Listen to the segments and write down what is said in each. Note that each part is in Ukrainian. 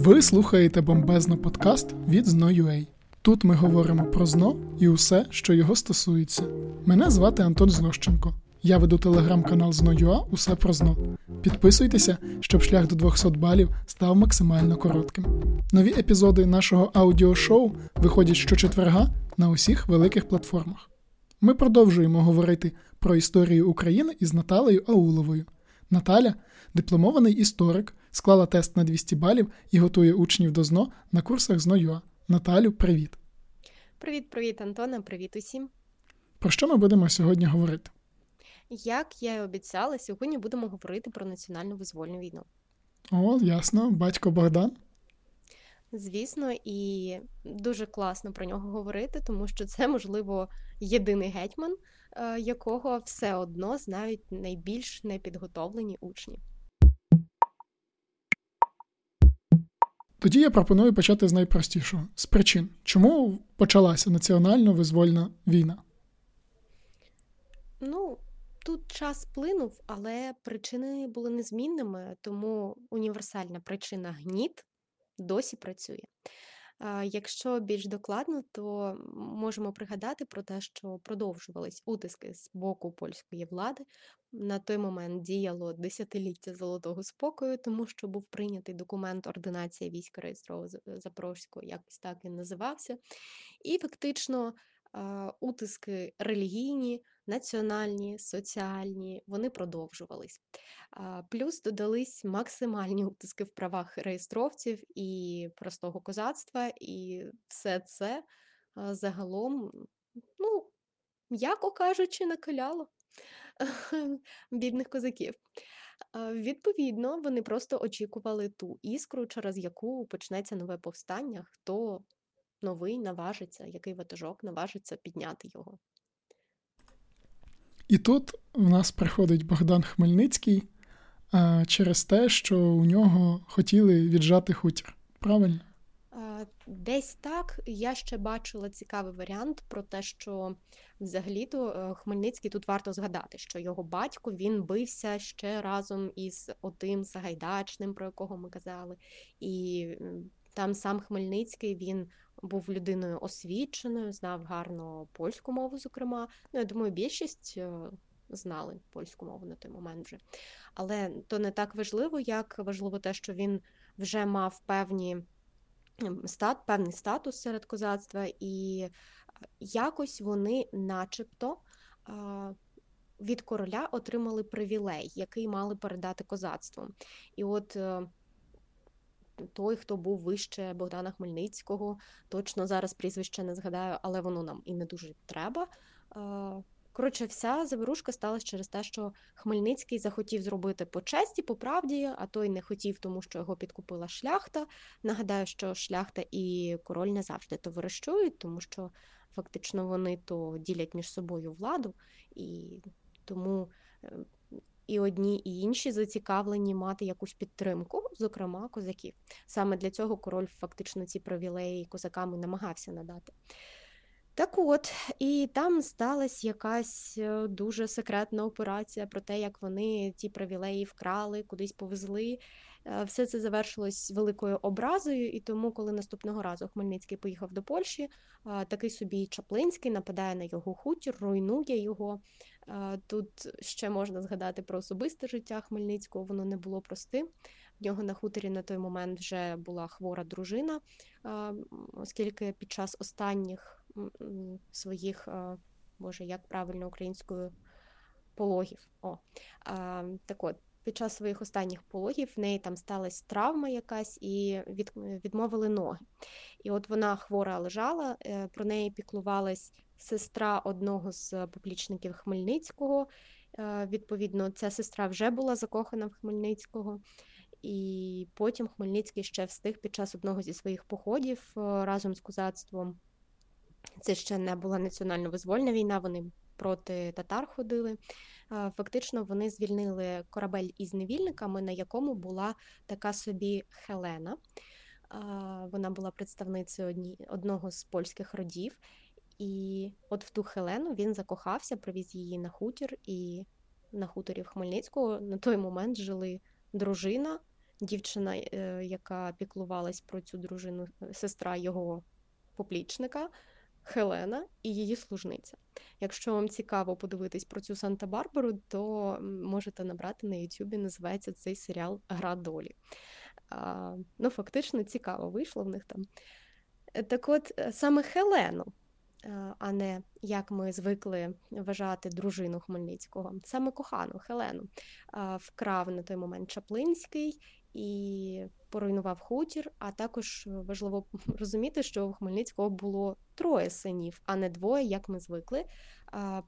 Ви слухаєте бомбезно подкаст від Зно.ua. Тут ми говоримо про зно і усе, що його стосується. Мене звати Антон Знощенко. Я веду телеграм-канал Зно.ua Усе про зно. Підписуйтеся, щоб шлях до 200 балів став максимально коротким. Нові епізоди нашого аудіошоу виходять щочетверга на усіх великих платформах. Ми продовжуємо говорити про історію України із Наталею Ауловою. Наталя дипломований історик, склала тест на 200 балів і готує учнів до ЗНО на курсах ЗНО.ЮА. Наталю, привіт. Привіт-привіт, Антона, привіт усім. Про що ми будемо сьогодні говорити? Як я і обіцяла, сьогодні будемо говорити про національну визвольну війну. О, ясно, батько Богдан. Звісно, і дуже класно про нього говорити, тому що це, можливо, єдиний гетьман, е, якого все одно знають найбільш непідготовлені учні. Тоді я пропоную почати з найпростішого з причин, чому почалася національно визвольна війна? Ну, тут час плинув, але причини були незмінними, тому універсальна причина гніт досі працює. Якщо більш докладно, то можемо пригадати про те, що продовжувались утиски з боку польської влади. На той момент діяло десятиліття золотого спокою, тому що був прийнятий документ ординація війська реєстрового Запорозького, якось так він називався. І фактично утиски релігійні, національні, соціальні, вони продовжувались. Плюс додались максимальні утиски в правах реєстровців і простого козацтва, і все це загалом, ну, м'яко кажучи, накаляло бідних козаків. Відповідно, вони просто очікували ту іскру, через яку почнеться нове повстання, хто новий наважиться, який ватажок наважиться підняти його. І тут в нас приходить Богдан Хмельницький а, через те, що у нього хотіли віджати хутір. Правильно? Десь так я ще бачила цікавий варіант про те, що взагалі-то е, Хмельницький тут варто згадати, що його батько він бився ще разом із отим Сагайдачним, про якого ми казали, і там сам Хмельницький він був людиною освіченою, знав гарно польську мову, зокрема. Ну, я думаю, більшість е, знали польську мову на той момент вже. Але то не так важливо, як важливо те, що він вже мав певні стат, певний статус серед козацтва, і якось вони, начебто, від короля отримали привілей, який мали передати козацтвом. І от е, той, хто був вище Богдана Хмельницького, точно зараз прізвище не згадаю, але воно нам і не дуже треба. Коротше, вся заворушка сталася через те, що Хмельницький захотів зробити по честі, по правді, а той не хотів, тому що його підкупила шляхта. Нагадаю, що шляхта і король не завжди товаришують, тому що фактично вони то ділять між собою владу, і тому е, і одні, і інші зацікавлені мати якусь підтримку, зокрема козаків. Саме для цього король фактично ці привілеї козакам і намагався надати. Так от, і там сталася якась е, дуже секретна операція про те, як вони ті привілеї вкрали, кудись повезли. Е, все це завершилось великою образою, і тому, коли наступного разу Хмельницький поїхав до Польщі, е, такий собі Чаплинський нападає на його хутір, руйнує його. Тут ще можна згадати про особисте життя Хмельницького, воно не було простим. В нього на хуторі на той момент вже була хвора дружина, оскільки під час останніх своїх, боже, як правильно українською пологів. О, Так от, під час своїх останніх пологів в неї там сталася травма якась і від, відмовили ноги. І от вона хвора лежала, е, про неї піклувалась сестра одного з поплічників Хмельницького. Е, відповідно, ця сестра вже була закохана в Хмельницького. І потім Хмельницький ще встиг під час одного зі своїх походів е, разом з козацтвом. Це ще не була національно визвольна війна, вони проти татар ходили. Е, фактично, вони звільнили корабель із невільниками, на якому була така собі Хелена. Вона була представницею одного з польських родів. І от в ту Хелену він закохався, привіз її на хутір, і на хуторі в Хмельницького на той момент жили дружина, дівчина, е, яка піклувалась про цю дружину, сестра його поплічника. Хелена і її служниця. Якщо вам цікаво подивитись про цю Санта-Барбару, то можете набрати на Ютубі, називається цей серіал Гра долі. А, Ну, фактично, цікаво вийшло в них там. Так от, е, саме Хелену, а не як ми звикли вважати дружину Хмельницького, саме кохану Хелену, вкрав на той момент Чаплинський і поруйнував хутір. А також важливо розуміти, що у Хмельницького було троє синів, а не двоє, як ми звикли.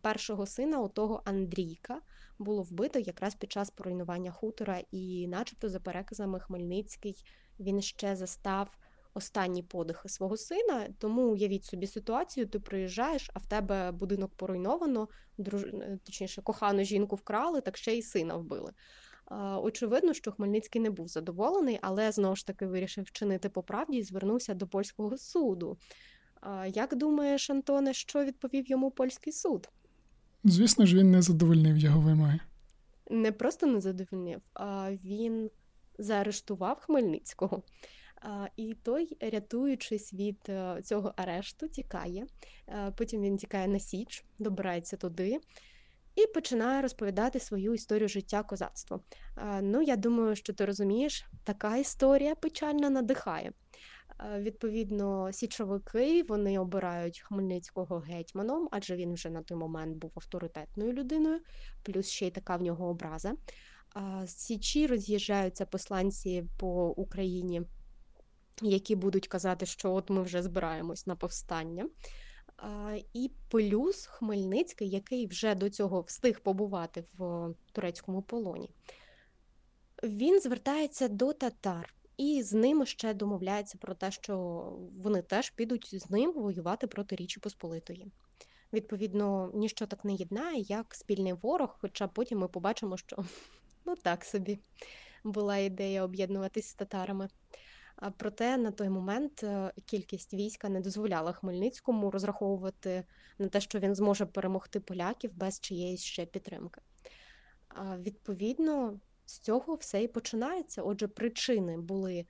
Першого сина, у того Андрійка, було вбито якраз під час поруйнування хутора, і, начебто, за переказами, Хмельницький він ще застав. Останні подихи свого сина, тому уявіть собі ситуацію, ти приїжджаєш, а в тебе будинок поруйновано, друж... точніше, кохану жінку вкрали, так ще й сина вбили. Очевидно, що Хмельницький не був задоволений, але знову ж таки вирішив вчинити по правді і звернувся до польського суду. Як думаєш, Антоне, що відповів йому польський суд? Звісно ж, він не задовольнив його вимоги. Не просто не задовольнив, а він заарештував Хмельницького. І той, рятуючись від е, цього арешту, тікає. Е, потім він тікає на Січ, добирається туди і починає розповідати свою історію життя козацтва. Ну, я думаю, що ти розумієш, така історія печальна надихає. Відповідно, січовики вони обирають Хмельницького гетьманом, адже він вже на той момент був авторитетною людиною, плюс ще й така в нього образа. З Січі роз'їжджаються посланці по Україні, які будуть казати, що от ми вже збираємось на повстання. І плюс Хмельницький, який вже до цього встиг побувати в турецькому полоні, він звертається до татар і з ними ще домовляється про те, що вони теж підуть з ним воювати проти Річі Посполитої. Відповідно, ніщо так не єднає, як спільний ворог, хоча потім ми побачимо, що ну так собі була ідея об'єднуватись з татарами. Проте на той момент е, кількість війська не дозволяла Хмельницькому розраховувати на те, що він зможе перемогти поляків без чиєїсь ще підтримки. Відповідно, з цього все і починається. Отже, причини були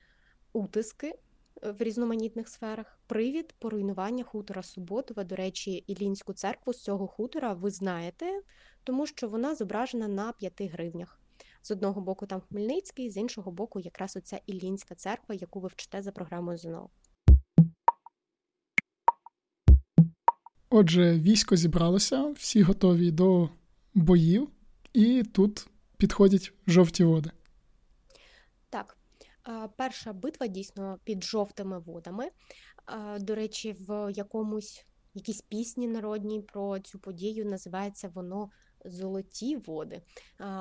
утиски е, в різноманітних сферах, привід поруйнування хутора Суботова. До речі, Іллінську церкву з цього хутора ви знаєте, тому що вона зображена на п'яти гривнях. З одного боку там Хмельницький, з іншого боку, якраз оця Іллінська церква, яку ви вчите за програмою ЗНО. Отже, військо зібралося, всі готові до боїв, і тут підходять жовті води. Так. Перша битва дійсно під жовтими водами. До речі, в якомусь якійсь пісні народній про цю подію називається воно золоті води.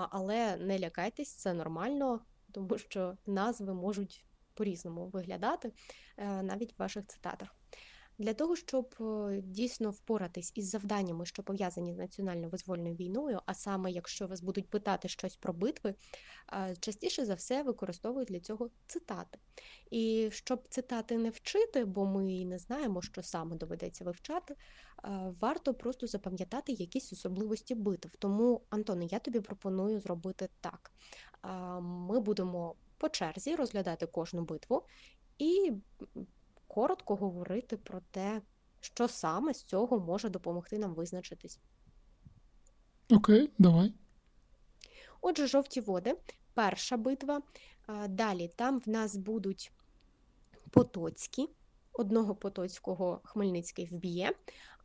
Але не лякайтесь, це нормально, тому що назви можуть по-різному виглядати е, навіть в ваших цитатах. Для того, щоб е, дійсно впоратись із завданнями, що пов'язані з національно-визвольною війною, а саме якщо вас будуть питати щось про битви, е, частіше за все використовують для цього цитати. І щоб цитати не вчити, бо ми не знаємо, що саме доведеться вивчати, е, варто просто запам'ятати якісь особливості битв. Тому, Антоне, я тобі пропоную зробити так: ми будемо по черзі розглядати кожну битву і коротко говорити про те, що саме з цього може допомогти нам визначитись. Окей, давай. Отже, жовті води, перша битва. Далі там в нас будуть потоцькі. Одного потоцького Хмельницький вб'є,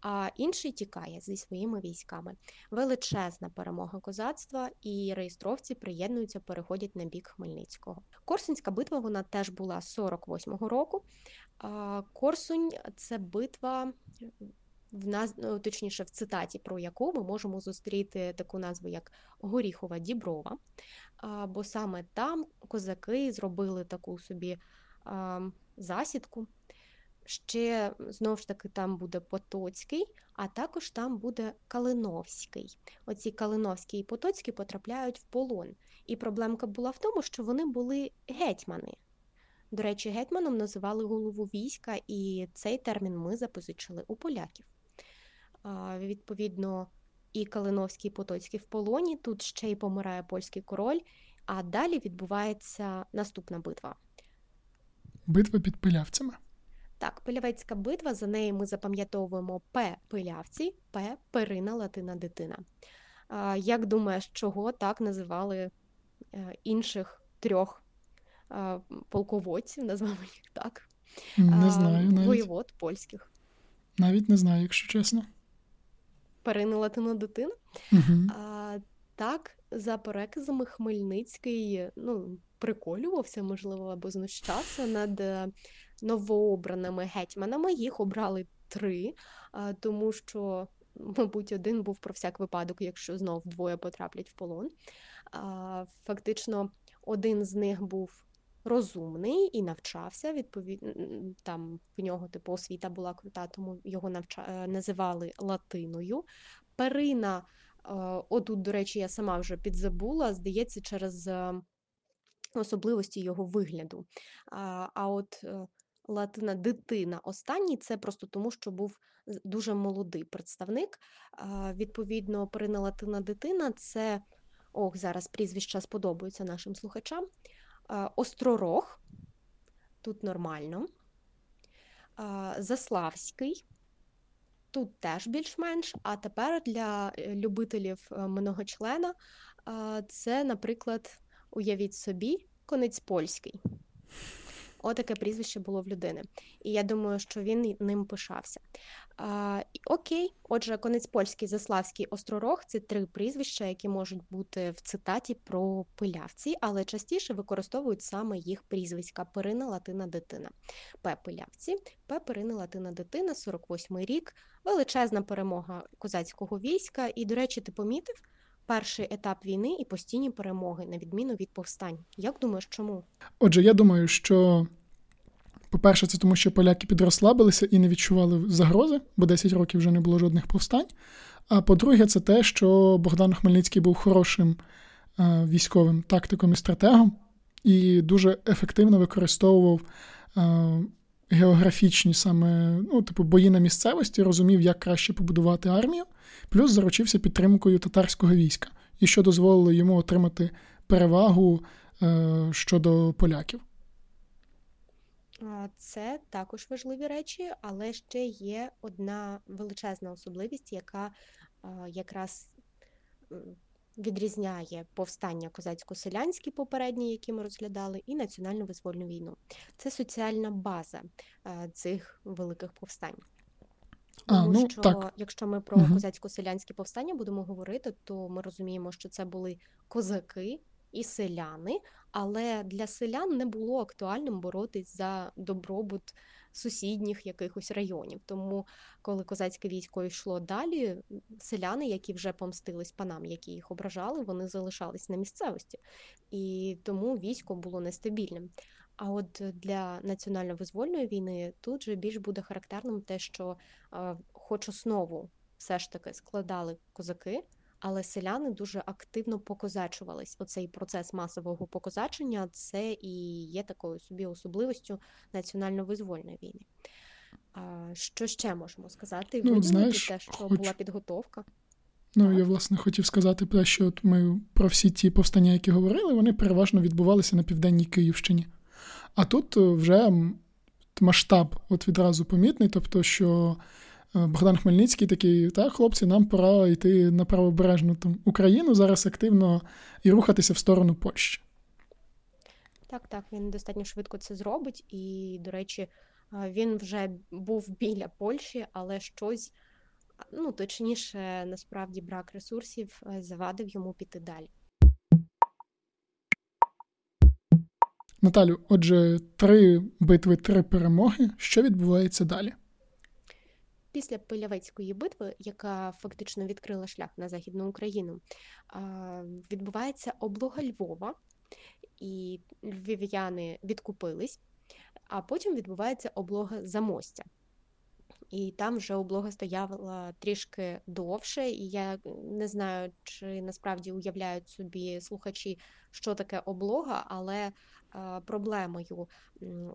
а інший тікає зі своїми військами. Величезна перемога козацтва, і реєстровці приєднуються, переходять на бік Хмельницького. Корсунська битва вона теж була 48-го року. Корсунь це битва. В нас, ну, точніше, в цитаті, про яку ми можемо зустріти таку назву, як Горіхова Діброва. Бо саме там козаки зробили таку собі засідку, Ще знову ж таки там буде Потоцький, а також там буде Калиновський. Оці Калиновський і Потоцький потрапляють в полон. І проблемка була в тому, що вони були гетьмани. До речі, гетьманом називали голову війська, і цей термін ми запозичили у поляків. Відповідно, і Калиновський і Потоцький в полоні. Тут ще й помирає польський король. А далі відбувається наступна битва. Битва під пилявцями. Так, Пилявецька битва, за нею ми запам'ятовуємо П пилявці, П перина латина дитина. Як думаєш, чого так називали е, інших трьох полководців, назвемо їх так? Не знаю. навіть. Воєвод польських. Навіть не знаю, якщо чесно. Перина латина дитина. Угу. А, Так, за переказами Хмельницький ну, приколювався, можливо, або знущався над е, новообраними гетьманами. Їх обрали три, тому що, мабуть, один був про всяк випадок, якщо знов двоє потраплять в полон. Фактично, один з них був. Розумний і навчався, відповідно, там в нього типу освіта була крута, тому його навча... Е, називали латиною. Перина, е, отут, до речі, я сама вже підзабула, здається, через е, особливості його вигляду. А от латина дитина останній це просто тому, що був дуже молодий представник. Відповідно, Перина латина дитина це ох, зараз прізвища сподобаються нашим слухачам. Остророг, тут нормально. Заславський, тут теж більш-менш. А тепер для е, любителів е, многочлена це, наприклад, уявіть собі, конець польський. Отаке прізвище було в людини. І я думаю, що він ним пишався. А, Окей, отже, конець польський, Заславський, Остророг це три прізвища, які можуть бути в цитаті про пилявці, але частіше використовують саме їх прізвиська Перина Латина дитина. П. Пилявці, П. Перина Латина дитина, 48-й рік, величезна перемога козацького війська. І, до речі, ти помітив? Перший етап війни і постійні перемоги, на відміну від повстань. Як думаєш, чому? Отже, я думаю, що по-перше, це тому, що поляки підрослабилися і не відчували загрози, бо 10 років вже не було жодних повстань. А по-друге, це те, що Богдан Хмельницький був хорошим е, військовим тактиком і стратегом і дуже ефективно використовував е, географічні саме ну, типу, бої на місцевості, розумів, як краще побудувати армію, плюс заручився підтримкою татарського війська, і що дозволило йому отримати перевагу е, щодо поляків. Це також важливі речі, але ще є одна величезна особливість, яка якраз відрізняє повстання козацько-селянські попередні, які ми розглядали, і національну визвольну війну. Це соціальна база цих великих повстань. Тому а, ну, що так. якщо ми про угу. козацько-селянські повстання будемо говорити, то ми розуміємо, що це були козаки і селяни, але для селян не було актуальним боротись за добробут сусідніх якихось районів. Тому, коли козацьке військо йшло далі, селяни, які вже помстились панам, які їх ображали, вони залишались на місцевості, і тому військо було нестабільним. А от для національно-визвольної війни тут же більш буде характерним те, що, хоч основу все ж таки складали козаки але селяни дуже активно покозачувались. Оцей процес масового покозачення це і є такою собі особливістю національно-визвольної війни. А, Що ще можемо сказати? Ну, знаєш, те, що хоч... була підготовка. Ну, так. я власне хотів сказати те, що от ми про всі ті повстання, які говорили, вони переважно відбувалися на південній Київщині. А тут вже масштаб от відразу помітний, тобто, що Е, Богдан Хмельницький такий, так, хлопці, нам пора йти на правобережну там, Україну зараз активно і рухатися в сторону Польщі. Так, так, він достатньо швидко це зробить, і, до речі, е, він вже був біля Польщі, але щось, ну, точніше, насправді, брак ресурсів е, завадив йому піти далі. Наталю, отже, три битви, три перемоги. Що відбувається далі? Після Пилявецької битви, яка фактично відкрила шлях на Західну Україну, відбувається облога Львова, і львів'яни відкупились, а потім відбувається облога Замостя. І там вже облога стояла трішки довше, і я не знаю, чи насправді уявляють собі слухачі, що таке облога, але проблемою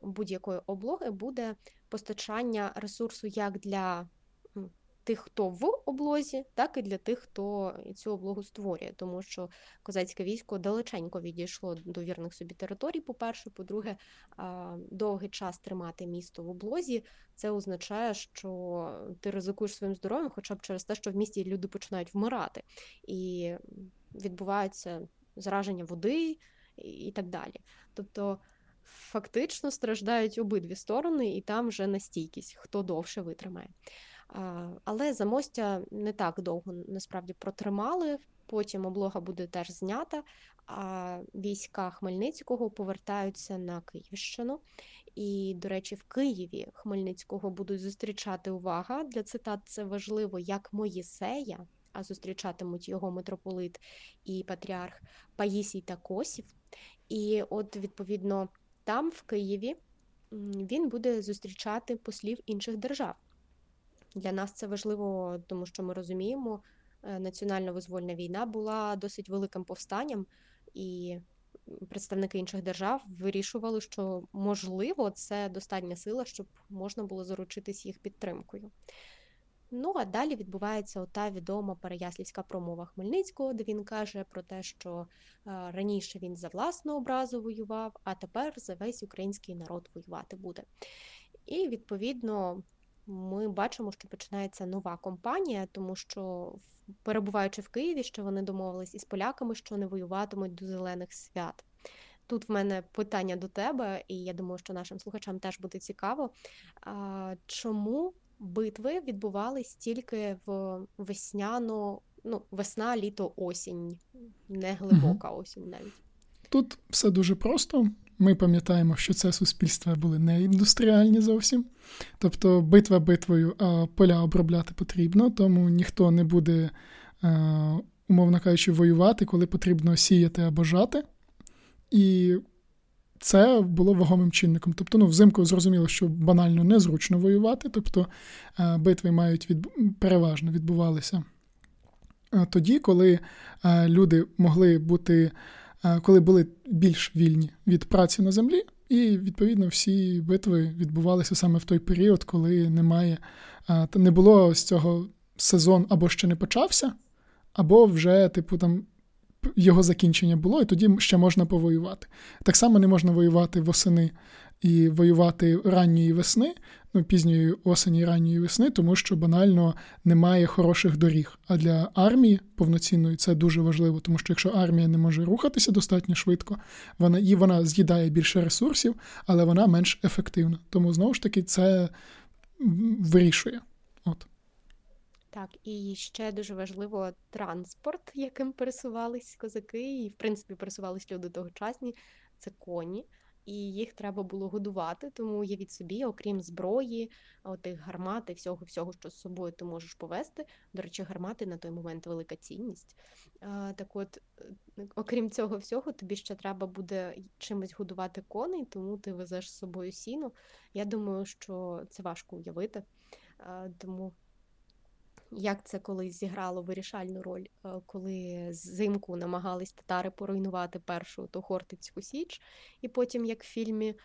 будь-якої облоги буде постачання ресурсу як для тих, хто в облозі, так і для тих, хто цю облогу створює, тому що козацьке військо далеченько відійшло до вірних собі територій. По-перше, по-друге, довгий час тримати місто в облозі. Це означає, що ти ризикуєш своїм здоров'ям, хоча б через те, що в місті люди починають вмирати, і відбувається зараження води і так далі. Тобто. Фактично страждають обидві сторони, і там вже настійкість, хто довше витримає. Але замостя не так довго насправді протримали. Потім облога буде теж знята, а війська Хмельницького повертаються на Київщину. І, до речі, в Києві Хмельницького будуть зустрічати увага. Для цитат це важливо як Моїсея, а зустрічатимуть його митрополит і патріарх Паїсій та Косів. І, от, відповідно, там, в Києві, він буде зустрічати послів інших держав. Для нас це важливо, тому що ми розуміємо, е, національно визвольна війна була досить великим повстанням, і представники інших держав вирішували, що можливо це достатня сила, щоб можна було заручитись їх підтримкою. Ну, а далі відбувається ота відома переяслівська промова Хмельницького, де він каже про те, що е, раніше він за власну образу воював, а тепер за весь український народ воювати буде. І відповідно ми бачимо, що починається нова компанія, тому що, перебуваючи в Києві, що вони домовились із поляками, що не воюватимуть до зелених свят. Тут в мене питання до тебе, і я думаю, що нашим слухачам теж буде цікаво. Чому битви відбувались тільки в весняну, ну, весна, літо, осінь, не глибока осінь навіть? Тут все дуже просто. Ми пам'ятаємо, що це суспільства були не індустріальні зовсім. Тобто битва битвою, а поля обробляти потрібно, тому ніхто не буде, е, умовно кажучи, воювати, коли потрібно сіяти або жати. І це було вагомим чинником. Тобто, ну, взимку зрозуміло, що банально незручно воювати, тобто е, битви мають від... переважно відбувалися е, тоді, коли люди могли бути коли були більш вільні від праці на землі, і відповідно всі битви відбувалися саме в той період, коли немає, не було з цього сезон або ще не почався, або вже, типу, там. Його закінчення було, і тоді ще можна повоювати. Так само не можна воювати восени і воювати ранньої весни, ну, пізньої осені, ранньої весни, тому що банально немає хороших доріг. А для армії повноцінної це дуже важливо, тому що якщо армія не може рухатися достатньо швидко, вона і вона з'їдає більше ресурсів, але вона менш ефективна. Тому знову ж таки це вирішує. Так, і ще дуже важливо транспорт, яким пересувались козаки, і в принципі пересувались люди тогочасні. Це коні і їх треба було годувати. Тому уявіть собі, окрім зброї, отих гармат і всього, всього, що з собою ти можеш повести. До речі, гармати на той момент велика цінність. Так от, е, окрім цього всього, тобі ще треба буде чимось годувати коней, тому ти везеш з собою сіно. Я думаю, що це важко уявити. Тому як це колись зіграло вирішальну роль, е, коли зимку намагались татари поруйнувати першу ту Хортицьку Січ, і потім, як в фільмі е,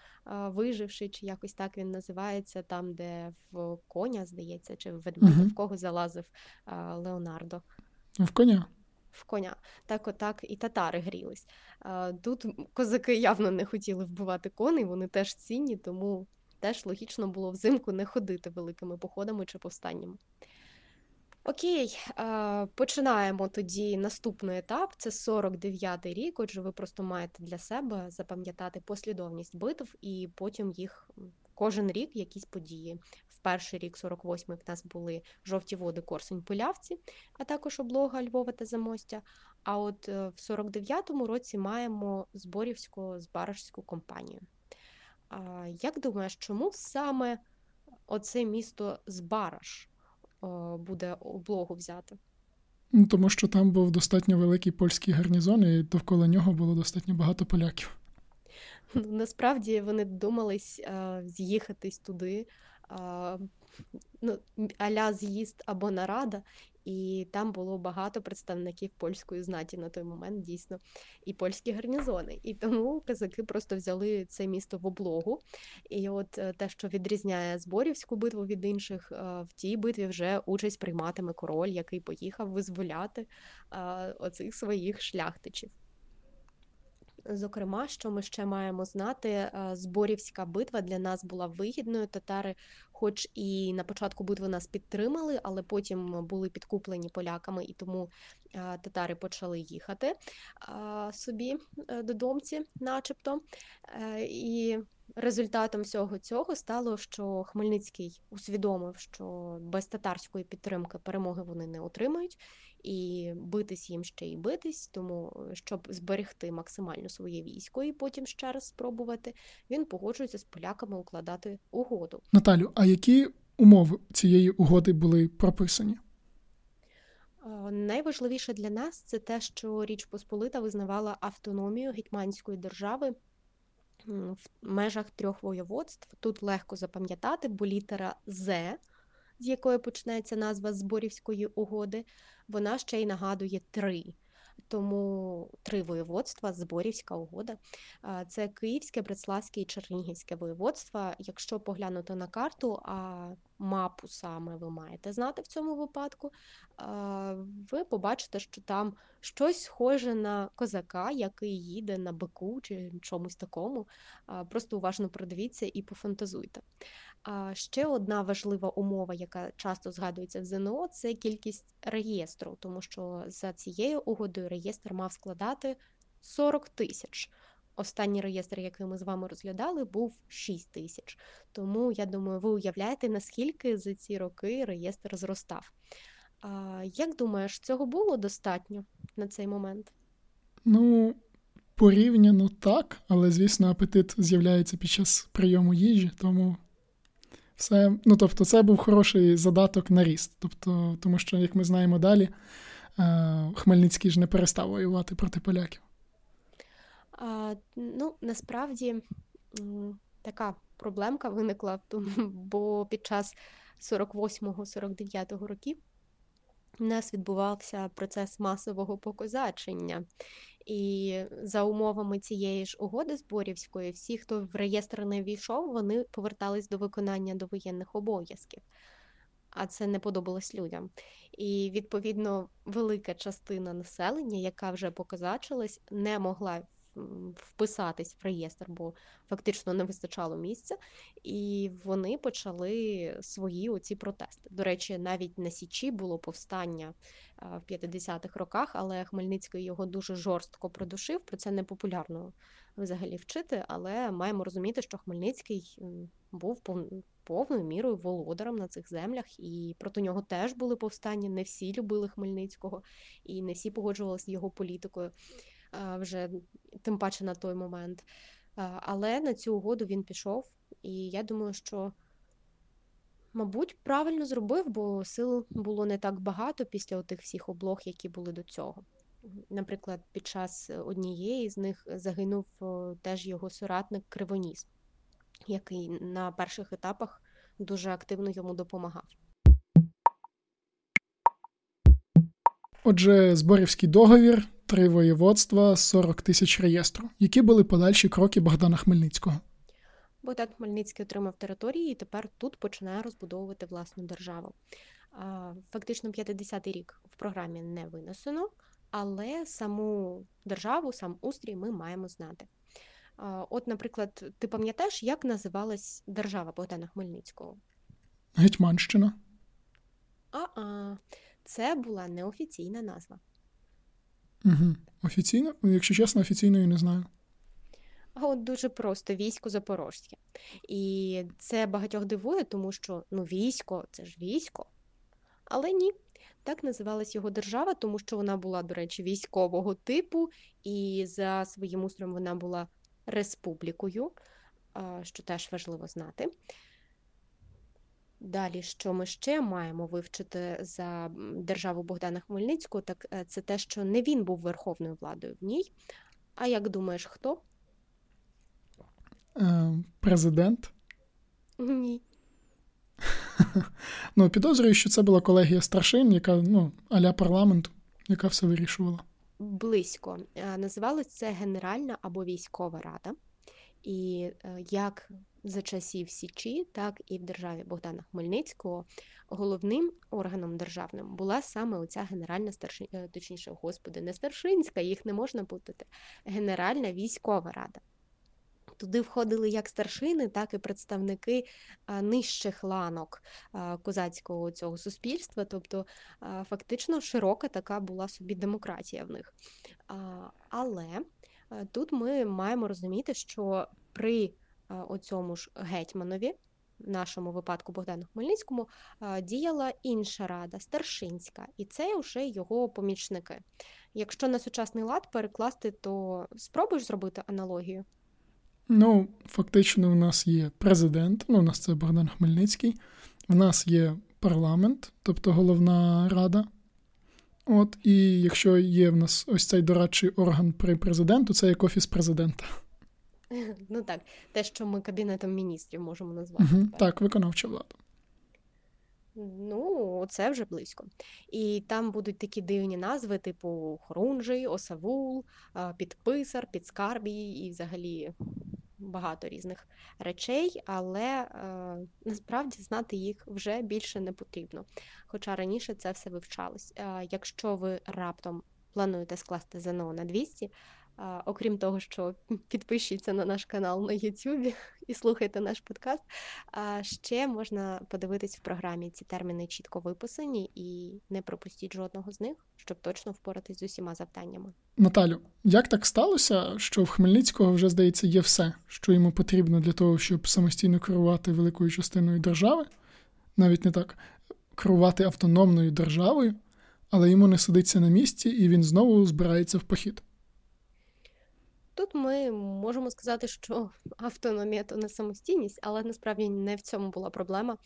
Виживши, чи якось так він називається, там, де в коня, здається, чи в ведмедя, угу. в кого залазив е, Леонардо. В коня. В коня. Так, отак і татари грілись. Тут козаки явно не хотіли вбивати коней, вони теж цінні, тому теж логічно було взимку не ходити великими походами чи повстаннями. Окей, починаємо тоді наступний етап. Це 49-й рік. Отже, ви просто маєте для себе запам'ятати послідовність битв і потім їх кожен рік якісь події. В перший рік, 48-й, в нас були жовті води, Корсунь, Пилявці, а також облога Львова та Замостя. А от е, в 49-му році маємо Зборівську збаражську компанію. Як думаєш, чому саме оце місто Збараж? Буде облогу взяти. Ну, Тому що там був достатньо великий польський гарнізон, і довкола нього було достатньо багато поляків. Ну, насправді вони думались з'їхатись туди, ну, аля з'їзд або нарада, і там було багато представників польської знаті на той момент, дійсно, і польські гарнізони. І тому казаки просто взяли це місто в облогу. І от е, те, що відрізняє Зборівську битву від інших, е, в тій битві вже участь прийматиме король, який поїхав визволяти оцих своїх шляхтичів. Зокрема, що ми ще маємо знати, е, Зборівська битва для нас була вигідною. Татари, хоч і на початку битви нас підтримали, але потім були підкуплені поляками, і тому е, татари почали їхати е, собі додомці, начебто. І результатом всього цього стало, що Хмельницький усвідомив, що без татарської підтримки перемоги вони не отримають і битись їм ще й битись, тому е, щоб зберегти максимально своє військо і потім ще раз спробувати, він погоджується з поляками укладати угоду. Наталю, а які умови цієї угоди були прописані? Найважливіше для нас це те, що Річ Посполита визнавала автономію гетьманської держави в межах трьох воєводств. Тут легко запам'ятати, бо літера З, з якої почнеться назва Зборівської угоди, вона ще й нагадує три. Тому три воєводства, Зборівська угода. Це Київське, Братславське і Чернігівське воєводство. Якщо поглянути на карту, а мапу саме ви маєте знати в цьому випадку, ви побачите, що там щось схоже на козака, який їде на бику чи чомусь такому. Просто уважно продивіться і пофантазуйте. А ще одна важлива умова, яка часто згадується в ЗНО, це кількість реєстру, тому що за цією угодою реєстр мав складати 40 тисяч. Останній реєстр, який ми з вами розглядали, був 6 тисяч. Тому я думаю, ви уявляєте, наскільки за ці роки реєстр зростав. А, Як думаєш, цього було достатньо на цей момент? Ну, порівняно так, але звісно, апетит з'являється під час прийому їжі, тому все, ну тобто, це був хороший задаток на ріст. Тобто, тому що, як ми знаємо далі, е, Хмельницький ж не перестав воювати проти поляків. А, Ну, насправді така проблемка виникла, бо під час 48-49 років у нас відбувався процес масового покозачення. І за умовами цієї ж угоди зборівської, всі, хто в реєстр не війшов, вони повертались до виконання довоєнних обов'язків. А це не подобалось людям. І відповідно велика частина населення, яка вже показачилась, не могла вписатись в реєстр, бо фактично не вистачало місця, і вони почали свої оці протести. До речі, навіть на Січі було повстання в 50-х роках, але Хмельницький його дуже жорстко продушив. Про це не популярно взагалі вчити, але маємо розуміти, що Хмельницький був повною мірою володарем на цих землях, і проти нього теж були повстання. Не всі любили Хмельницького і не всі погоджувалися з його політикою вже тим паче на той момент. Але на цю угоду він пішов, і я думаю, що, мабуть, правильно зробив, бо сил було не так багато після тих всіх облог, які були до цього. Наприклад, під час однієї з них загинув теж його соратник Кривоніс, який на перших етапах дуже активно йому допомагав. Отже, Зборівський договір три воєводства, 40 тисяч реєстру. Які були подальші кроки Богдана Хмельницького? Богдан Хмельницький отримав території і тепер тут починає розбудовувати власну державу. Фактично, 50-й рік в програмі не винесено, але саму державу, сам устрій ми маємо знати. От, наприклад, ти пам'ятаєш, як називалась держава Богдана Хмельницького? Гетьманщина. А-а, це була неофіційна назва. Угу. Офіційно? Якщо чесно, офіційної не знаю. От дуже просто військо Запорожське. І це багатьох дивує, тому що ну, військо це ж військо. Але ні. Так називалась його держава, тому що вона була, до речі, військового типу, і за своїм устроєм вона була республікою, що теж важливо знати. Далі, що ми ще маємо вивчити за державу Богдана Хмельницького, так е, це те, що не він був верховною владою в ній. А як думаєш, хто? Е, Президент? Ні. Ну, підозрюю, що це була колегія старшин, яка ну, аля парламенту, яка все вирішувала. Близько. Називалось це Генеральна або військова рада. І е, як за часів Січі, так і в державі Богдана Хмельницького головним органом державним була саме оця генеральна старшин, е, точніше, господи, не старшинська, їх не можна путати. Генеральна військова рада. Туди входили як старшини, так і представники нижчих ланок козацького цього суспільства. Тобто, фактично широка така була собі демократія в них. Але тут ми маємо розуміти, що при оцьому ж гетьманові. В нашому випадку Богдану Хмельницькому діяла інша рада, старшинська, і це вже його помічники. Якщо на сучасний лад перекласти, то спробуєш зробити аналогію? Ну, фактично, у нас є президент, ну, у нас це Богдан Хмельницький, в нас є парламент, тобто головна рада. От, І якщо є в нас ось цей дорадчий орган при президенту, це як офіс президента. Ну так, те, що ми Кабінетом міністрів можемо назвати. Угу, так, виконавча влада. Ну, це вже близько. І там будуть такі дивні назви, типу Хорунжий, Осавул, Підписар, Підскарбій і взагалі багато різних речей, але е, насправді знати їх вже більше не потрібно. Хоча раніше це все вивчалось. Е, якщо ви раптом плануєте скласти ЗНО на 200, Окрім того, що підпишіться на наш канал на YouTube і слухайте наш подкаст. Ще можна подивитись в програмі ці терміни чітко виписані і не пропустіть жодного з них, щоб точно впоратись з усіма завданнями. Наталю, як так сталося, що в Хмельницького вже здається є все, що йому потрібно для того, щоб самостійно керувати великою частиною держави, навіть не так керувати автономною державою, але йому не сидиться на місці, і він знову збирається в похід. Тут ми можемо сказати, що автономія то не самостійність, але насправді не в цьому була проблема.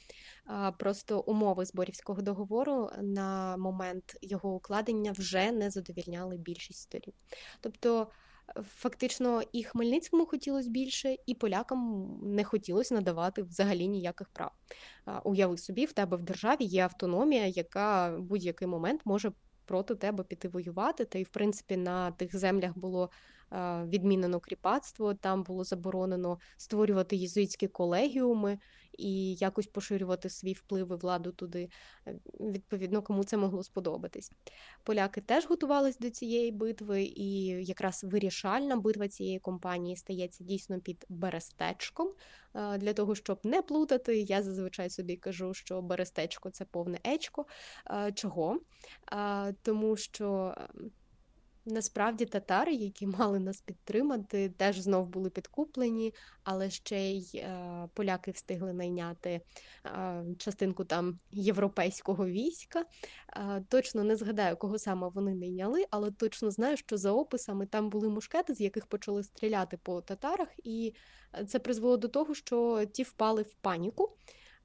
Просто умови зборівського договору на момент його укладення вже не задовільняли більшість сторін. Тобто, фактично, і Хмельницькому хотілося більше, і полякам не хотілося надавати взагалі ніяких прав. Уяви собі, в тебе в державі є автономія, яка в будь-який момент може проти тебе піти воювати. Та й, в принципі, на тих землях було. Відмінено кріпацтво, там було заборонено створювати єзуїтські колегіуми і якось поширювати свій вплив і владу туди. Е, відповідно, кому це могло сподобатись. Поляки теж готувалися до цієї битви, і якраз вирішальна битва цієї компанії стається дійсно під Берестечком. Для того, щоб не плутати, я зазвичай собі кажу, що Берестечко це повне ечко. Чого? Тому що ем, Насправді татари, які мали нас підтримати, теж знов були підкуплені, але ще й е, поляки встигли найняти е, частинку там європейського війська. Е, точно не згадаю, кого саме вони найняли, але точно знаю, що за описами там були мушкети, з яких почали стріляти по татарах, і це призвело до того, що ті впали в паніку,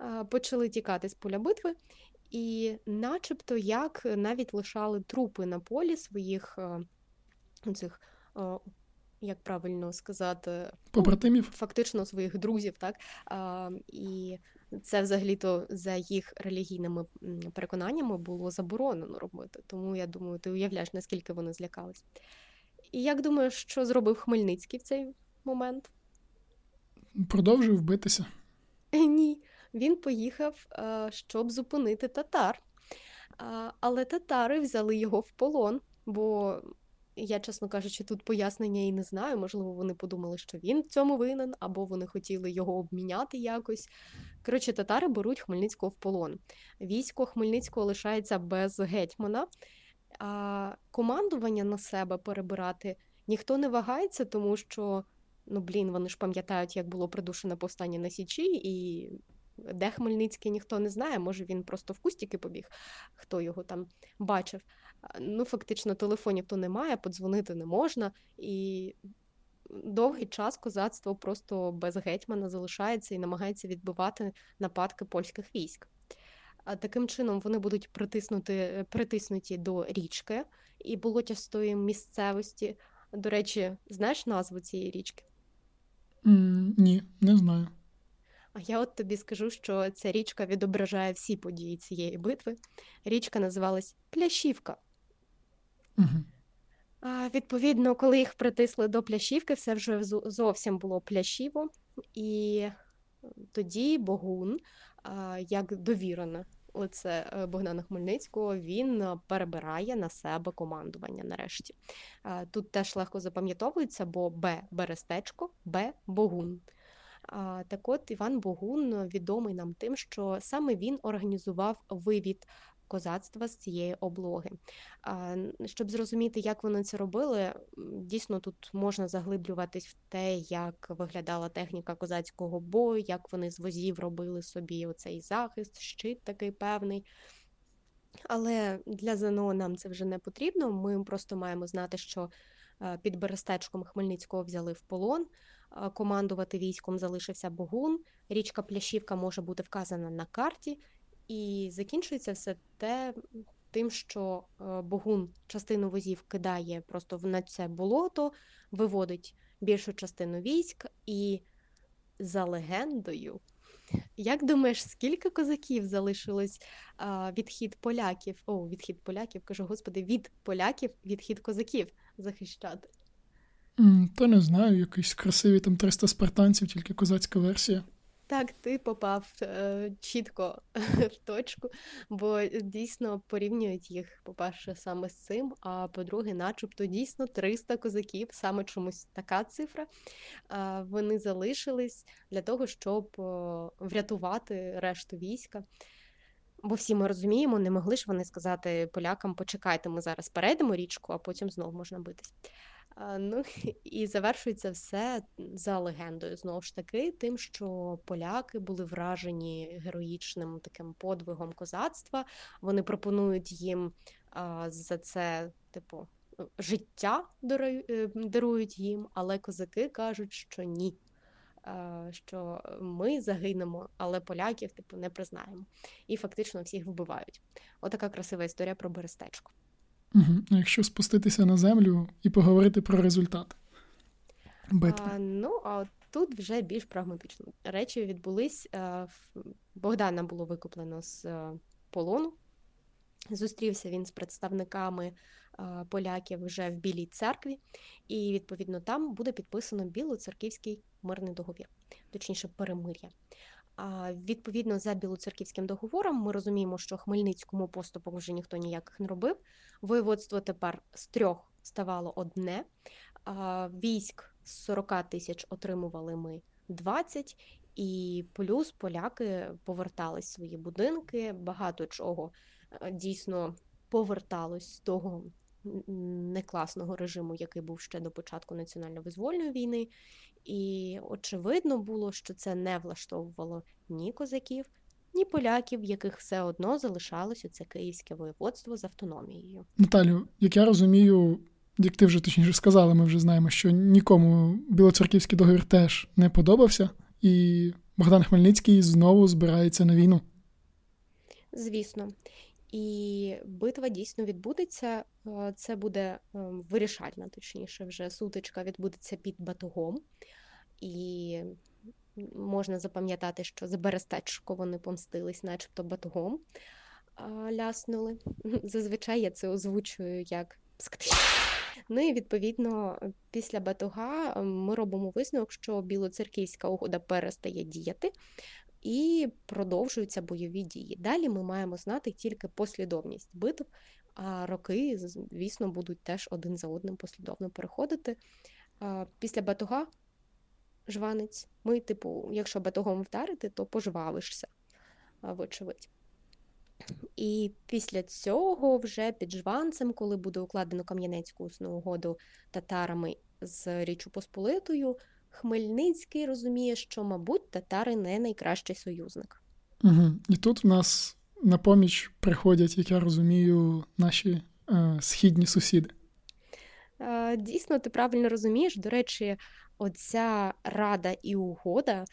е, почали тікати з поля битви. І, начебто, як навіть лишали трупи на полі своїх е, цих, як правильно сказати, ну, побратимів, фактично своїх друзів, так і це взагалі-то за їх релігійними переконаннями було заборонено робити. Тому я думаю, ти уявляєш, наскільки вони злякались. І як думаєш, що зробив Хмельницький в цей момент? Продовжив битися. Ні він поїхав, е, щоб зупинити татар. Але татари взяли його в полон, бо я, чесно кажучи, тут пояснення і не знаю. Можливо, вони подумали, що він в цьому винен, або вони хотіли його обміняти якось. Коротше, татари беруть Хмельницького в полон. Військо Хмельницького лишається без гетьмана, а командування на себе перебирати ніхто не вагається, тому що. Ну, блін, вони ж пам'ятають, як було придушене повстання на Січі, і де Хмельницький ніхто не знає, може він просто в кустіки побіг, хто його там бачив. Ну, фактично, телефонів то немає, подзвонити не можна. І довгий час козацтво просто без гетьмана залишається і намагається відбивати нападки польських військ. Таким чином вони будуть притиснути, притиснуті до річки і болотястої місцевості. До речі, знаєш назву цієї річки? Mm, ні, не знаю. А я от тобі скажу, що ця річка відображає всі події цієї битви. Річка називалась Плящівка. Угу. А, Відповідно, коли їх притисли до плящівки, все вже зовсім було плящіво, і тоді Богун, як довірена оце е, Богдана Хмельницького, він перебирає на себе командування нарешті. Тут теж легко запам'ятовується, бо Б Берестечко, Б Богун. Так от Іван Богун відомий нам тим, що саме він організував вивід козацтва з цієї облоги. Щоб зрозуміти, як вони це робили, дійсно тут можна заглиблюватись в те, як виглядала техніка козацького бою, як вони з возів робили собі оцей захист, щит такий певний. Але для ЗНО нам це вже не потрібно. Ми просто маємо знати, що під Берестечком Хмельницького взяли в полон. Командувати військом залишився Богун. Річка Плящівка може бути вказана на карті, і закінчується все те тим, що е, Богун частину возів кидає просто на це болото, виводить більшу частину військ, і за легендою. Як думаєш, скільки козаків залишилось а, відхід поляків? О, відхід поляків, кажу, господи, від поляків відхід козаків захищати? Mm, та не знаю, якісь красиві там 300 спартанців, тільки козацька версія. Так, ти попав е, чітко в точку, бо дійсно порівнюють їх, по-перше, саме з цим. А по-друге, начебто дійсно 300 козаків, саме чомусь така цифра. Е, вони залишились для того, щоб е, врятувати решту війська. Бо всі ми розуміємо, не могли ж вони сказати полякам: почекайте, ми зараз перейдемо річку, а потім знову можна битись. Ну і завершується все за легендою знову ж таки, тим, що поляки були вражені героїчним таким подвигом козацтва. Вони пропонують їм а, за це, типу, життя е, дарують їм, але козаки кажуть, що ні. Що ми загинемо, але поляків типу не признаємо. І фактично всіх вбивають. Отака красива історія про Берестечко. Угу. Якщо спуститися на землю і поговорити про результати битви. А, Ну, а тут вже більш прагматично. Речі відбулись. Е, Богдана було викуплено з е, полону. Зустрівся він з представниками е, поляків вже в Білій церкві, і, відповідно, там буде підписано білоцерківський мирний договір, точніше, перемир'я. Відповідно, за білоцерківським договором, ми розуміємо, що Хмельницькому поступок вже ніхто ніяких не робив. Воєводство тепер з трьох ставало одне. Військ з 40 тисяч отримували ми 20, і плюс поляки повертали свої будинки. Багато чого е, дійсно поверталось з того некласного режиму, який був ще до початку національно-визвольної війни. І очевидно було, що це не влаштовувало ні козаків, ні поляків, яких все одно залишалося це київське воєводство з автономією. Наталю, як я розумію, як ти вже точніше сказала, ми вже знаємо, що нікому білоцерківський договір теж не подобався, і Богдан Хмельницький знову збирається на війну. Звісно. І битва дійсно відбудеться. Е, це буде ем, вирішальна, точніше, вже сутичка відбудеться під батогом. І можна запам'ятати, що за Берестечко вони помстились, начебто батогом ляснули. Зазвичай я це озвучую як Ну і відповідно після батога ми робимо висновок, що білоцерківська угода перестає діяти і продовжуються бойові дії. Далі ми маємо знати тільки послідовність битв, а роки, звісно, будуть теж один за одним послідовно переходити. Після батога жванець, ми, типу, якщо батогом вдарити, то пожвавишся, вочевидь. І після цього, вже під жванцем, коли буде укладено Кам'янецьку усну угоду татарами з Річчю Посполитою, Хмельницький розуміє, що, мабуть, татари не найкращий союзник. Угу. І тут в нас на поміч приходять, як я розумію, наші е, східні сусіди. Е, дійсно, ти правильно розумієш. До речі, оця рада і угода, е,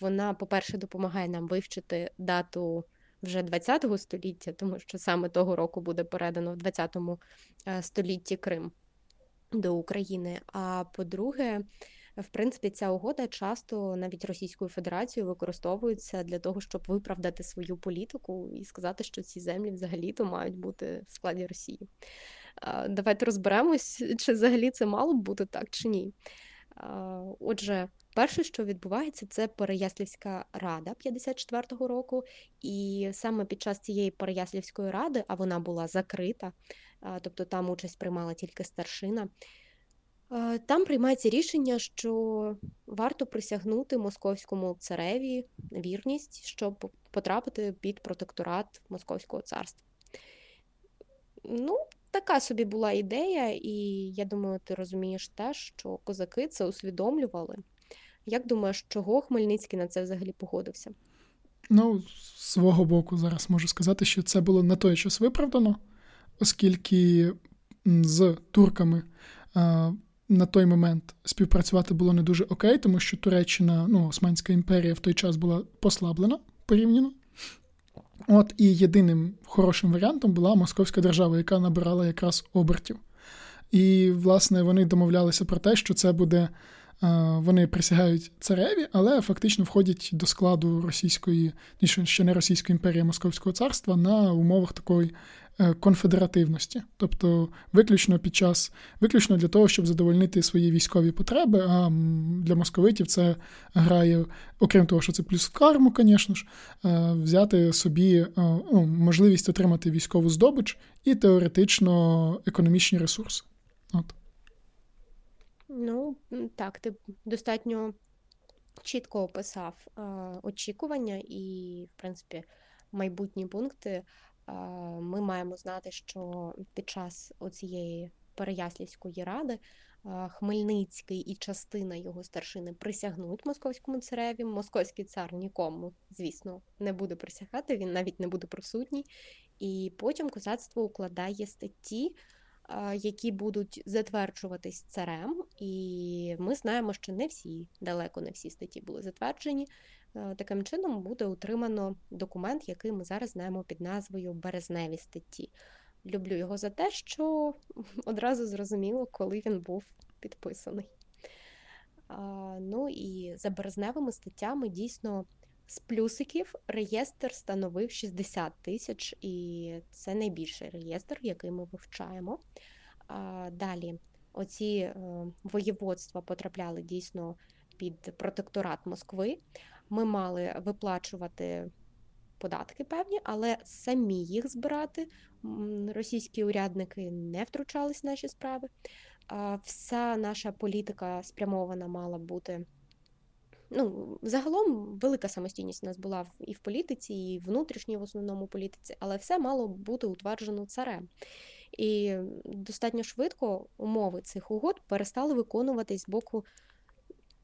вона, по-перше, допомагає нам вивчити дату. Вже 20-го століття, тому що саме того року буде передано в 20-му е, столітті Крим до України. А по-друге, в принципі, ця угода часто навіть Російською Федерацією використовується для того, щоб виправдати свою політику і сказати, що ці землі взагалі-то мають бути в складі Росії. Давайте розберемось, чи взагалі це мало б бути так, чи ні. Отже, перше, що відбувається, це Переяслівська рада 54-го року, і саме під час цієї Переяслівської ради, а вона була закрита, тобто там участь приймала тільки старшина. Там приймається рішення, що варто присягнути московському цареві вірність, щоб потрапити під протекторат Московського царства. Ну, така собі була ідея, і я думаю, ти розумієш теж, що козаки це усвідомлювали. Як думаєш, чого Хмельницький на це взагалі погодився? Ну, з свого боку, зараз можу сказати, що це було на той час виправдано, оскільки з турками на той момент співпрацювати було не дуже окей, тому що Туреччина, ну, Османська імперія в той час була послаблена порівняно. От і єдиним хорошим варіантом була Московська держава, яка набирала якраз обертів. І, власне, вони домовлялися про те, що це буде. Вони присягають цареві, але фактично входять до складу російської, ще не Російської імперії Московського царства на умовах такої Е, конфедеративності, тобто виключно під час, виключно для того, щоб задовольнити свої військові потреби. А для московитів це грає, окрім того, що це плюс карму, звісно ж, е, взяти собі е, ну, можливість отримати військову здобич і теоретично економічні ресурси. От. Ну, так, ти достатньо чітко описав е, очікування і, в принципі, майбутні пункти ми маємо знати, що під час оцієї Переяслівської ради Хмельницький і частина його старшини присягнуть московському цареві. Московський цар нікому, звісно, не буде присягати, він навіть не буде присутній. І потім козацтво укладає статті, які будуть затверджуватись царем. І ми знаємо, що не всі, далеко не всі статті були затверджені. Таким чином буде утримано документ, який ми зараз знаємо під назвою Березневі статті. Люблю його за те, що одразу зрозуміло, коли він був підписаний. Ну і за березневими статтями дійсно з плюсиків реєстр становив 60 тисяч, і це найбільший реєстр, який ми вивчаємо. Далі, оці е, воєводства потрапляли дійсно під протекторат Москви ми мали виплачувати податки певні, але самі їх збирати. Російські урядники не втручались в наші справи. Вся наша політика спрямована мала бути. Ну, загалом велика самостійність у нас була і в політиці, і внутрішній в основному політиці, але все мало бути утверджено царем. І достатньо швидко умови цих угод перестали виконуватись з боку.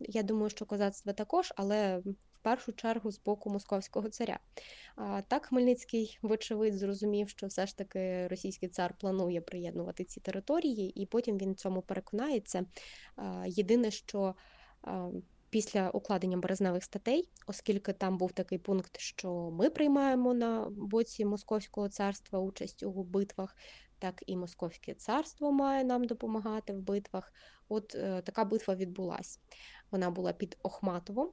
Я думаю, що козацтва також, але в першу чергу з боку московського царя. Так, Хмельницький, вочевидь, зрозумів, що все ж таки російський цар планує приєднувати ці території, і потім він цьому переконається. Єдине, що після укладення березневих статей, оскільки там був такий пункт, що ми приймаємо на боці Московського царства участь у битвах. Так і Московське царство має нам допомагати в битвах. От е, така битва відбулася. Вона була під Охматовом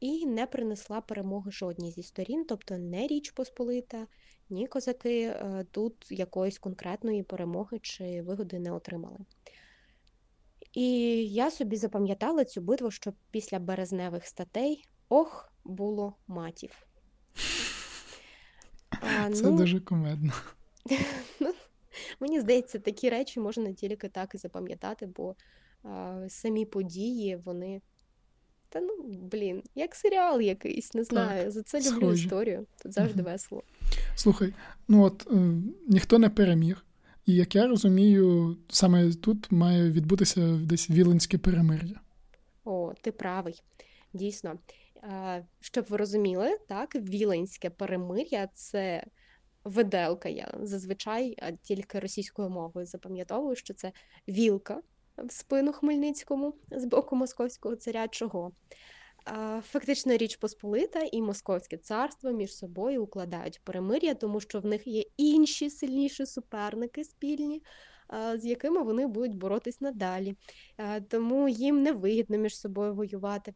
і не принесла перемоги жодній зі сторін, тобто не Річ Посполита, ні козаки е, тут якоїсь конкретної перемоги чи вигоди не отримали. І я собі запам'ятала цю битву, що після березневих статей ох, було матів. А, Це ну, дуже кумедно. Ну, Мені здається, такі речі можна тільки так і запам'ятати, бо а, самі події, вони та ну, блін, як серіал якийсь, не знаю. Так, За це люблю схожі. історію. Тут завжди угу. весело. Слухай, ну от е, ніхто не переміг. І як я розумію, саме тут має відбутися десь віленське перемир'я. О, ти правий. Дійсно. Щоб ви розуміли, так, віленське перемир'я це виделка. Я зазвичай тільки російською мовою запам'ятовую, що це вілка в спину Хмельницькому з боку Московського царя. Чого? Фактично Річ Посполита і Московське царство між собою укладають перемир'я, тому що в них є інші сильніші суперники спільні. з якими вони будуть боротись надалі. Тому їм не вигідно між собою воювати.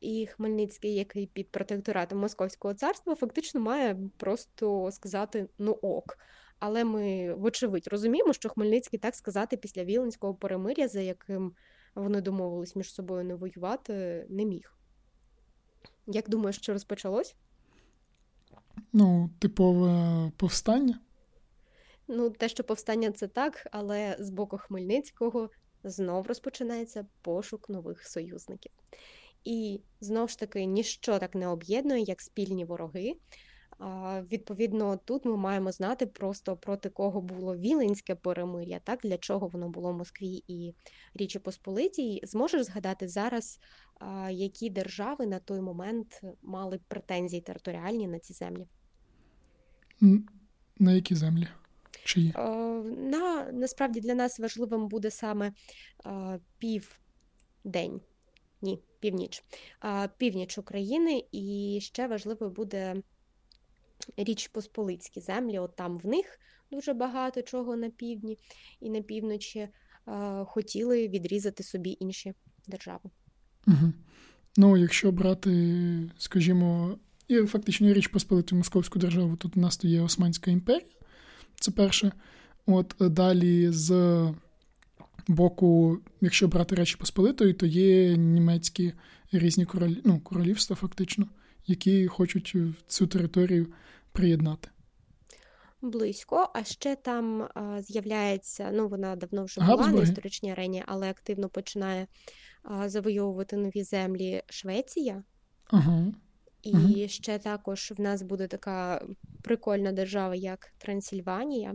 І Хмельницький, який під протекторатом Московського царства, фактично має просто сказати ну ок. Але ми, вочевидь, розуміємо, що Хмельницький, так сказати, після Віленського перемиря, за яким вони домовились між собою не воювати, не міг. Як думаєш, що розпочалось? Ну, типове повстання? Ну, те, що повстання це так, але з боку Хмельницького знов розпочинається пошук нових союзників. І знов ж таки ніщо так не об'єднує, як спільні вороги. Відповідно, тут ми маємо знати просто проти кого було Віленське перемир'я, так для чого воно було в Москві і Річі Посполитій. Зможеш згадати зараз, які держави на той момент мали претензії територіальні на ці землі? На які землі? Чиї? На насправді для нас важливим буде саме південь. Ні, північ, північ України, і ще важливо буде Річ Посполицькі землі, от там в них дуже багато чого на півдні і на півночі хотіли відрізати собі інші держави. Угу. Ну, якщо брати, скажімо, і фактично Річ Посполиту Московську державу, тут у нас то є Османська імперія, це перше. От далі з боку, якщо брати Речі Посполитої, то є німецькі різні королі, ну, королівства, фактично, які хочуть цю територію приєднати. Близько, а ще там а, з'являється, ну вона давно вже була Габсбурги. на історичній арені, але активно починає а, завойовувати нові землі Швеція. Ага. І ага. ще також в нас буде така прикольна держава, як Трансильванія.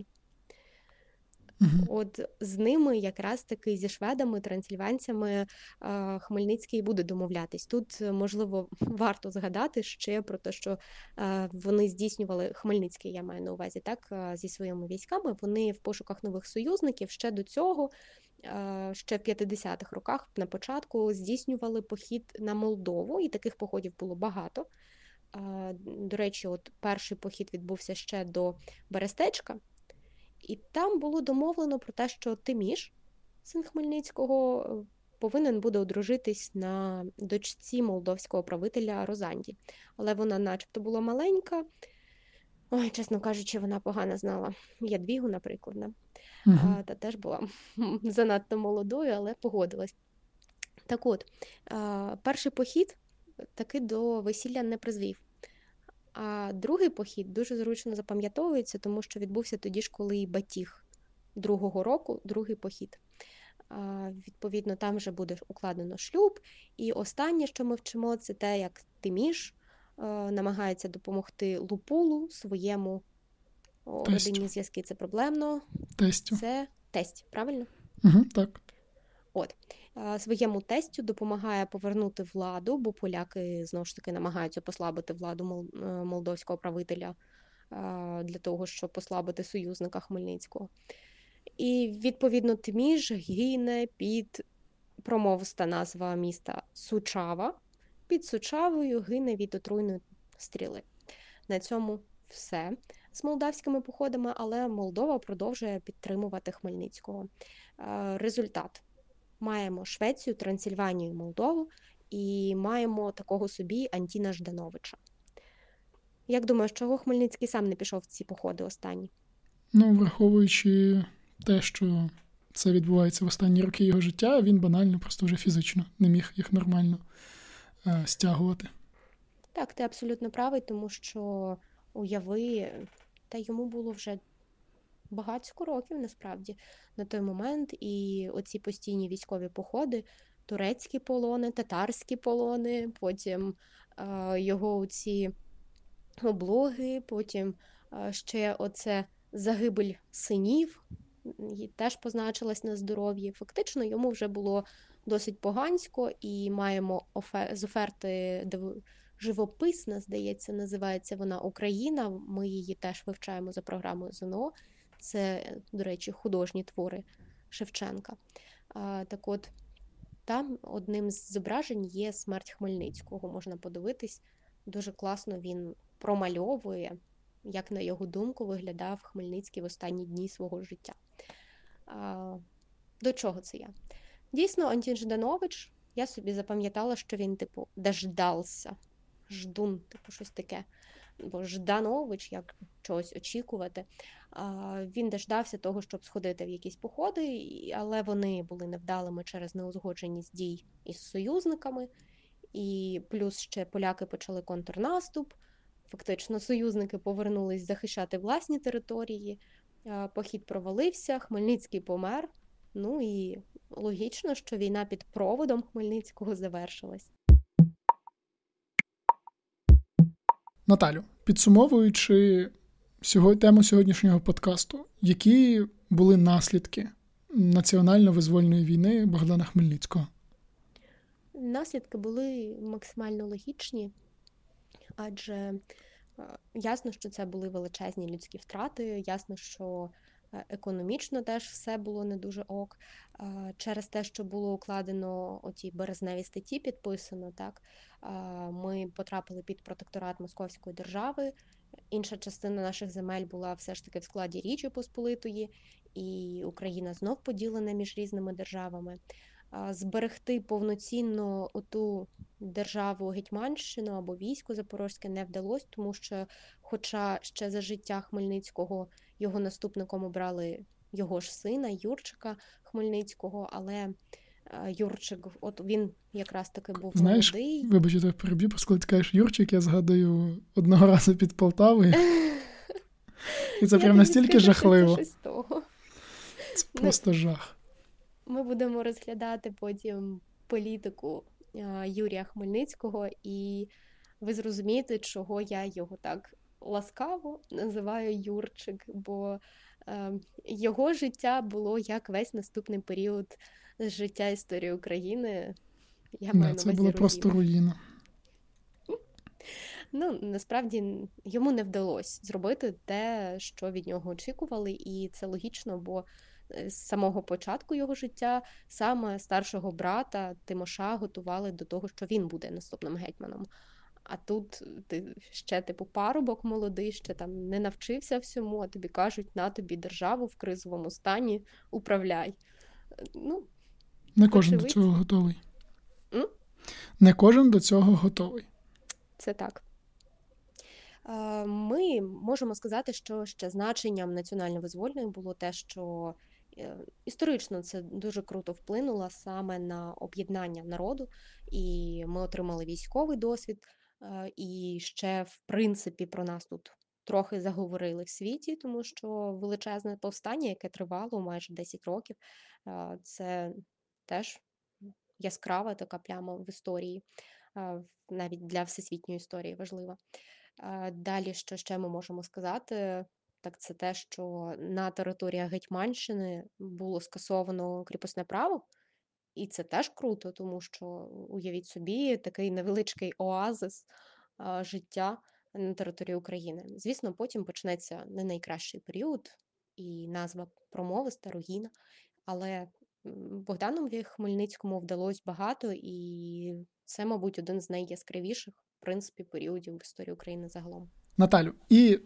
Угу. От з ними, якраз таки зі шведами, трансильванцями, Хмельницький буде домовлятись. Тут е, можливо варто згадати ще про те, що вони здійснювали Хмельницький, я маю на увазі, так зі своїми військами. Вони в пошуках нових союзників ще до цього. Ще в 50-х роках на початку здійснювали похід на Молдову, і таких походів було багато. До речі, от перший похід відбувся ще до Берестечка, і там було домовлено про те, що Тиміш, син Хмельницького, повинен буде одружитись на дочці молдовського правителя Розанді. Але вона, начебто, була маленька. Ой, чесно кажучи, вона погано знала Ядвігу, наприклад. Не? Угу. А, Та теж була занадто молодою, але погодилась. Так от, перший похід таки до весілля не призвів. А другий похід дуже зручно запам'ятовується, тому що відбувся тоді ж, коли і батіг другого року, другий похід. А, Відповідно, там вже буде укладено шлюб. І останнє, що ми вчимо, це те, як Тиміш намагається допомогти Лупулу своєму родинні зв'язки. Це проблемно. Тестю. Це тесть, правильно? Угу, Так. От своєму тестю допомагає повернути владу, бо поляки знову ж таки намагаються послабити владу е, молдовського правителя для того, щоб послабити союзника Хмельницького. І відповідно Тиміж гине під промовста назва міста Сучава. Під Сучавою гине від отруйної стріли. На цьому все з молдавськими походами, але Молдова продовжує підтримувати Хмельницького. Результат маємо Швецію, Трансильванію, Молдову і маємо такого собі Антіна Ждановича. Як думаєш, чого Хмельницький сам не пішов в ці походи останні? Ну, враховуючи те, що це відбувається в останні роки його життя, він банально, просто вже фізично не міг їх нормально е, стягувати. Так, ти абсолютно правий, тому що уяви, та йому було вже багатько років насправді на той момент. І оці постійні військові походи, турецькі полони, татарські полони, потім е, його ці облоги, потім е, ще оце загибель синів. І теж позначилась на здоров'ї. Фактично, йому вже було досить погансько, і маємо офер... з оферти живописна, здається, називається вона Україна. Ми її теж вивчаємо за програмою ЗНО. Це, до речі, художні твори Шевченка. Так от, там одним з зображень є смерть Хмельницького. Можна подивитись, дуже класно він промальовує, як, на його думку, виглядав Хмельницький в останні дні свого життя. До чого це я? Дійсно, Антін Жданович, я собі запам'ятала, що він, типу, дождався. Ждун, типу, щось таке. Бо Жданович, як чогось очікувати. Він дождався того, щоб сходити в якісь походи, але вони були невдалими через неузгодженість дій із союзниками. І плюс ще поляки почали контрнаступ. Фактично, союзники повернулись захищати власні території. Похід провалився, Хмельницький помер. Ну і логічно, що війна під проводом Хмельницького завершилась. Наталю, підсумовуючи тему сьогоднішнього подкасту, які були наслідки національно-визвольної війни Богдана Хмельницького? Наслідки були максимально логічні, адже е, ясно, що це були величезні людські втрати, ясно, що е, економічно теж все було не дуже ок. Через те, що було укладено оті березневі статті, підписано, так ми потрапили під протекторат Московської держави. Інша частина наших земель була все ж таки в складі Річі Посполитої, і Україна знов поділена між різними державами. Зберегти повноцінно оту державу Гетьманщину або військо Запорозьке не вдалося, тому що, хоча ще за життя Хмельницького його наступником обрали його ж сина, Юрчика Хмельницького, але Юрчик, от він якраз таки був Знаєш, молодий. Вибач, я переб'ю, коли ти кажеш Юрчик, я згадую одного разу під Полтавою. І це прям настільки жахливо. Це просто жах. Ми будемо розглядати потім політику Юрія Хмельницького, і ви зрозумієте, чого я його так ласкаво називаю Юрчик, бо е, його життя було як весь наступний період життя історії України. Я маю Це було просто руїна. Ну, насправді йому не вдалося зробити те, що від нього очікували, і це логічно, бо Е, з самого початку його життя саме старшого брата Тимоша готували до того, що він буде наступним гетьманом. А тут ти ще типу парубок молодий, ще там не навчився всьому, а тобі кажуть, на тобі державу в кризовому стані управляй. Е, ну, Не кожен очевидь. до цього готовий. М? Не кожен до цього готовий. Це так. Е, ми можемо сказати, що ще значенням національно-визвольної було те, що Е, історично це дуже круто вплинуло саме на об'єднання народу, і ми отримали військовий досвід. Е, і ще, в принципі, про нас тут трохи заговорили в світі, тому що величезне повстання, яке тривало майже 10 років, це теж яскрава така пляма в історії, навіть для всесвітньої історії важлива. Далі, що ще ми можемо сказати? так це те, що на території Гетьманщини було скасовано кріпосне право, і це теж круто, тому що уявіть собі такий невеличкий оазис життя на території України. Звісно, потім почнеться не найкращий період, і назва промови старогіна, але Богданові Хмельницькому вдалося багато, і це, мабуть, один з найяскравіших в принципі періодів в історії України загалом. Наталю, і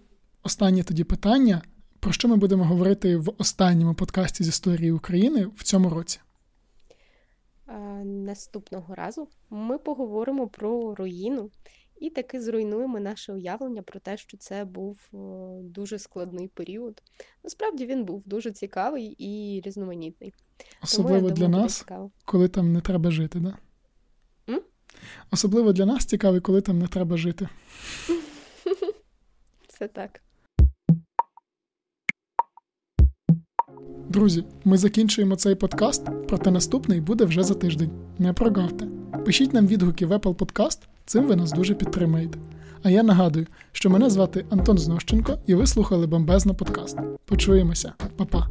Останнє тоді питання: про що ми будемо говорити в останньому подкасті з історії України в цьому році? Наступного разу ми поговоримо про руїну і таки зруйнуємо наше уявлення про те, що це був дуже складний період. Насправді він був дуже цікавий і різноманітний. Особливо Тому, для думаю, нас, коли там не треба жити, да? М? Особливо для нас цікавий, коли там не треба жити. Це так. Друзі, ми закінчуємо цей подкаст, проте наступний буде вже за тиждень. Не прогавте. Пишіть нам відгуки в Apple Podcast, цим ви нас дуже підтримаєте. А я нагадую, що мене звати Антон Знощенко, і ви слухали бомбезно подкаст. Почуємося, Па-па!